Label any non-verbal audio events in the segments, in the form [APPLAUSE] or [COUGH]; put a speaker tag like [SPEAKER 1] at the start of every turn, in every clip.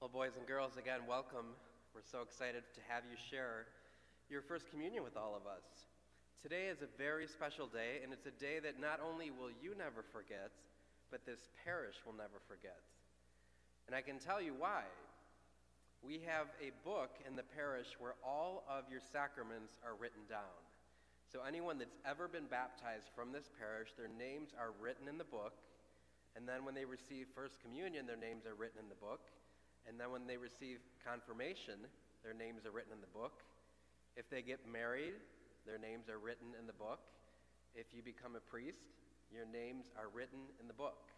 [SPEAKER 1] Well, boys and girls, again, welcome. We're so excited to have you share your first communion with all of us. Today is a very special day, and it's a day that not only will you never forget, but this parish will never forget. And I can tell you why. We have a book in the parish where all of your sacraments are written down. So anyone that's ever been baptized from this parish, their names are written in the book. And then when they receive First Communion, their names are written in the book. And then when they receive confirmation, their names are written in the book. If they get married, their names are written in the book. If you become a priest, your names are written in the book.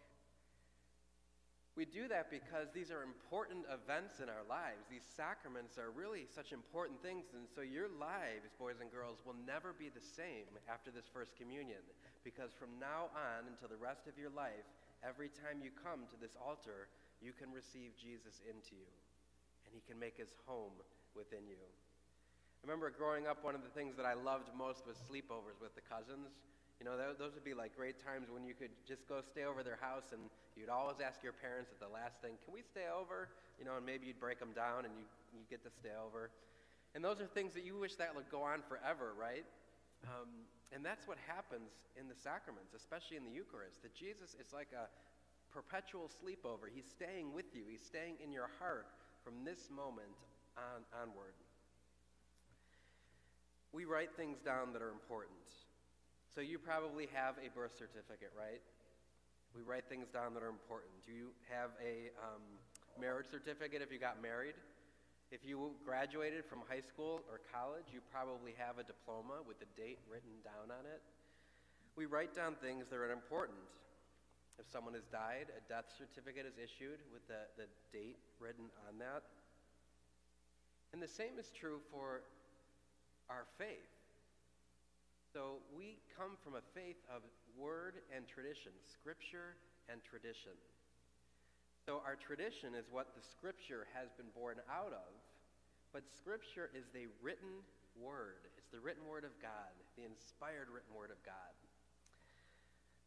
[SPEAKER 1] We do that because these are important events in our lives. These sacraments are really such important things. And so your lives, boys and girls, will never be the same after this First Communion. Because from now on until the rest of your life, every time you come to this altar, you can receive Jesus into you, and he can make his home within you. I remember growing up, one of the things that I loved most was sleepovers with the cousins. You know, those would be like great times when you could just go stay over their house and you'd always ask your parents at the last thing, Can we stay over? You know, and maybe you'd break them down and you, you get to stay over. And those are things that you wish that would go on forever, right? Um, and that's what happens in the sacraments, especially in the Eucharist. That Jesus is like a, perpetual sleepover. He's staying with you, He's staying in your heart from this moment on, onward. We write things down that are important. So you probably have a birth certificate, right? We write things down that are important. Do you have a um, marriage certificate if you got married? If you graduated from high school or college, you probably have a diploma with the date written down on it. We write down things that are important. If someone has died, a death certificate is issued with the, the date written on that. And the same is true for our faith. So we come from a faith of word and tradition, scripture and tradition. So our tradition is what the scripture has been born out of, but scripture is the written word. It's the written word of God, the inspired written word of God.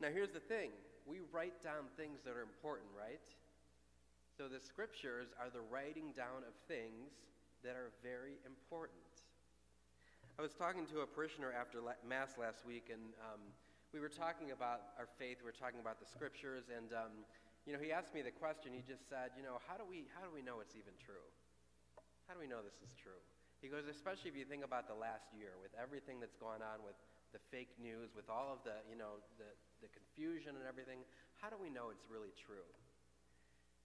[SPEAKER 1] Now, here's the thing we write down things that are important, right? So, the scriptures are the writing down of things that are very important. I was talking to a parishioner after Mass last week, and um, we were talking about our faith. We were talking about the scriptures, and um, you know, he asked me the question. He just said, you know, how do we how do we know it's even true? How do we know this is true? He goes, especially if you think about the last year, with everything that's gone on with the fake news, with all of the, you know, the, the confusion and everything, how do we know it's really true?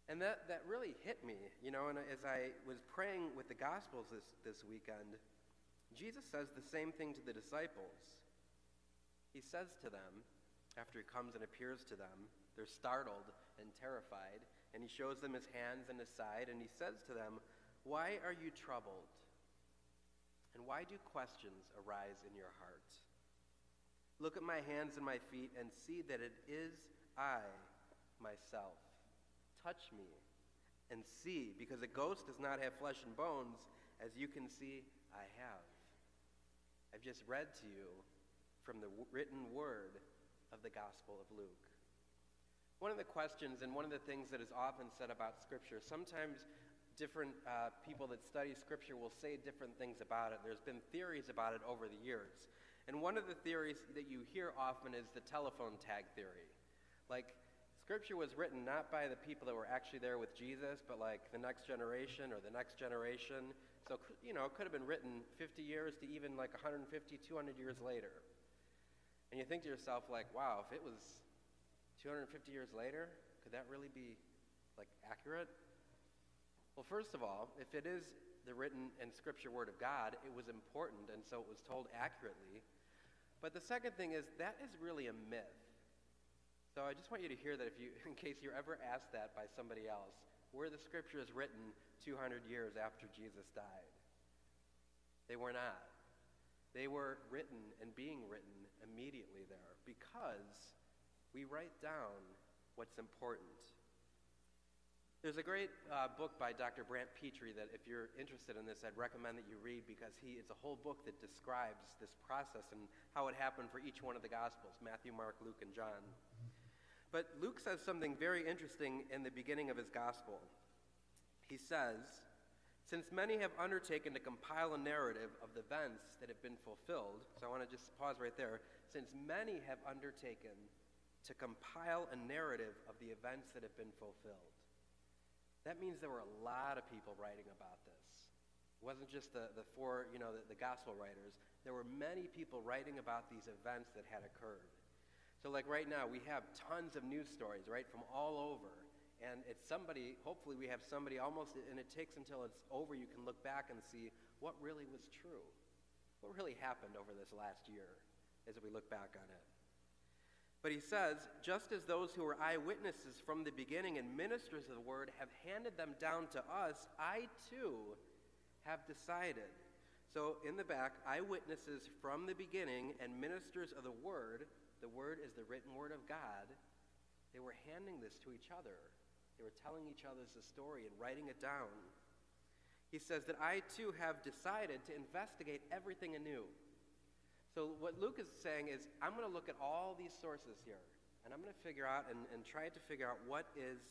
[SPEAKER 1] And that, that really hit me, you know, and as I was praying with the Gospels this, this weekend, Jesus says the same thing to the disciples. He says to them, after he comes and appears to them, they're startled and terrified, and he shows them his hands and his side, and he says to them, Why are you troubled? And why do questions arise in your heart? Look at my hands and my feet and see that it is I myself. Touch me and see, because a ghost does not have flesh and bones, as you can see I have. I've just read to you from the written word of the Gospel of Luke. One of the questions and one of the things that is often said about Scripture, sometimes different uh, people that study Scripture will say different things about it. There's been theories about it over the years. And one of the theories that you hear often is the telephone tag theory. Like, Scripture was written not by the people that were actually there with Jesus, but like the next generation or the next generation. So, you know, it could have been written 50 years to even like 150, 200 years later. And you think to yourself, like, wow, if it was 250 years later, could that really be like accurate? Well, first of all, if it is the written and scripture word of God, it was important, and so it was told accurately. But the second thing is that is really a myth. So I just want you to hear that if you, [LAUGHS] in case you're ever asked that by somebody else, where the scripture is written 200 years after Jesus died. They were not. They were written and being written immediately there because we write down what's important. There's a great uh, book by Dr. Brant Pitre that, if you're interested in this, I'd recommend that you read because he, it's a whole book that describes this process and how it happened for each one of the Gospels Matthew, Mark, Luke, and John. But Luke says something very interesting in the beginning of his Gospel. he says, Since many have undertaken to compile a narrative of the events that have been fulfilled, so I want to just pause right there. Since many have undertaken to compile a narrative of the events that have been fulfilled, that means there were a lot of people writing about this. It wasn't just the, the four, you know, the, the gospel writers. There were many people writing about these events that had occurred. So, like right now, we have tons of news stories, right, from all over. And it's somebody, hopefully, we have somebody almost, and it takes until it's over, you can look back and see what really was true. What really happened over this last year as we look back on it. But he says, just as those who were eyewitnesses from the beginning and ministers of the word have handed them down to us, I too have decided. So in the back, eyewitnesses from the beginning and ministers of the word the Word is the written Word of God, they were handing this to each other. They were telling each other the story and writing it down. He says that I too have decided to investigate everything anew. So, what Luke is saying is, I'm going to look at all these sources here, and I'm going to figure out and, and try to figure out what is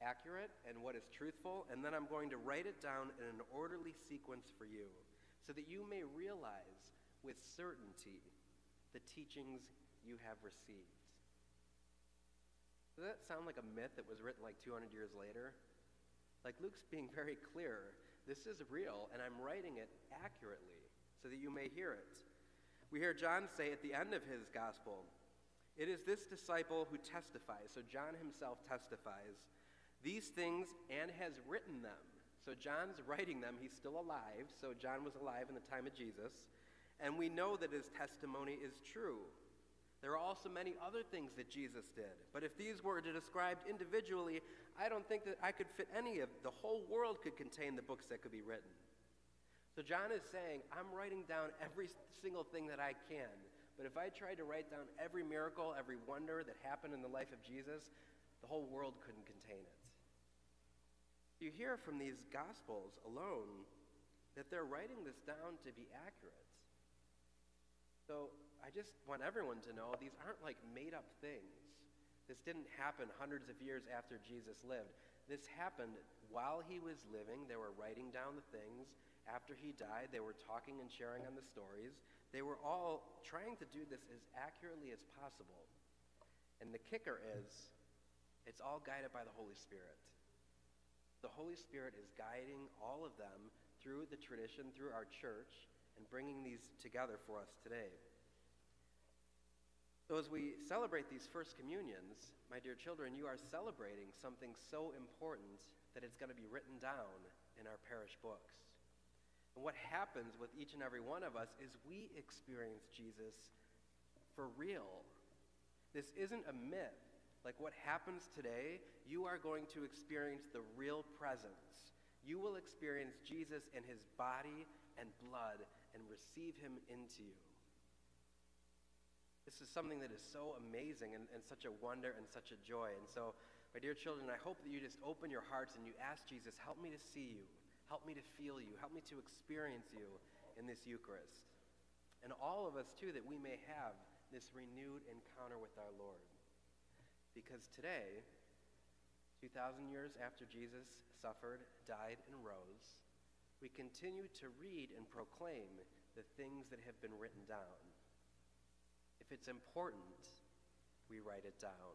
[SPEAKER 1] accurate and what is truthful, and then I'm going to write it down in an orderly sequence for you so that you may realize with certainty the teachings you have received. Does that sound like a myth that was written like 200 years later? Like Luke's being very clear. This is real, and I'm writing it accurately so that you may hear it. We hear John say at the end of his gospel, It is this disciple who testifies. So John himself testifies these things and has written them. So John's writing them. He's still alive. So John was alive in the time of Jesus and we know that his testimony is true. There are also many other things that Jesus did, but if these were to be described individually, I don't think that I could fit any of the whole world could contain the books that could be written. So John is saying, I'm writing down every single thing that I can, but if I tried to write down every miracle, every wonder that happened in the life of Jesus, the whole world couldn't contain it. You hear from these gospels alone that they're writing this down to be accurate. So I just want everyone to know these aren't like made up things. This didn't happen hundreds of years after Jesus lived. This happened while he was living. They were writing down the things. After he died, they were talking and sharing on the stories. They were all trying to do this as accurately as possible. And the kicker is, it's all guided by the Holy Spirit. The Holy Spirit is guiding all of them through the tradition, through our church, and bringing these together for us today. So, as we celebrate these first communions, my dear children, you are celebrating something so important that it's going to be written down in our parish books. And what happens with each and every one of us is we experience Jesus for real. This isn't a myth. Like what happens today, you are going to experience the real presence. You will experience Jesus in his body and blood and receive him into you. This is something that is so amazing and, and such a wonder and such a joy. And so, my dear children, I hope that you just open your hearts and you ask Jesus, help me to see you, help me to feel you, help me to experience you in this Eucharist. And all of us, too, that we may have this renewed encounter with our Lord. Because today, 2,000 years after Jesus suffered, died, and rose, we continue to read and proclaim the things that have been written down. If it's important, we write it down.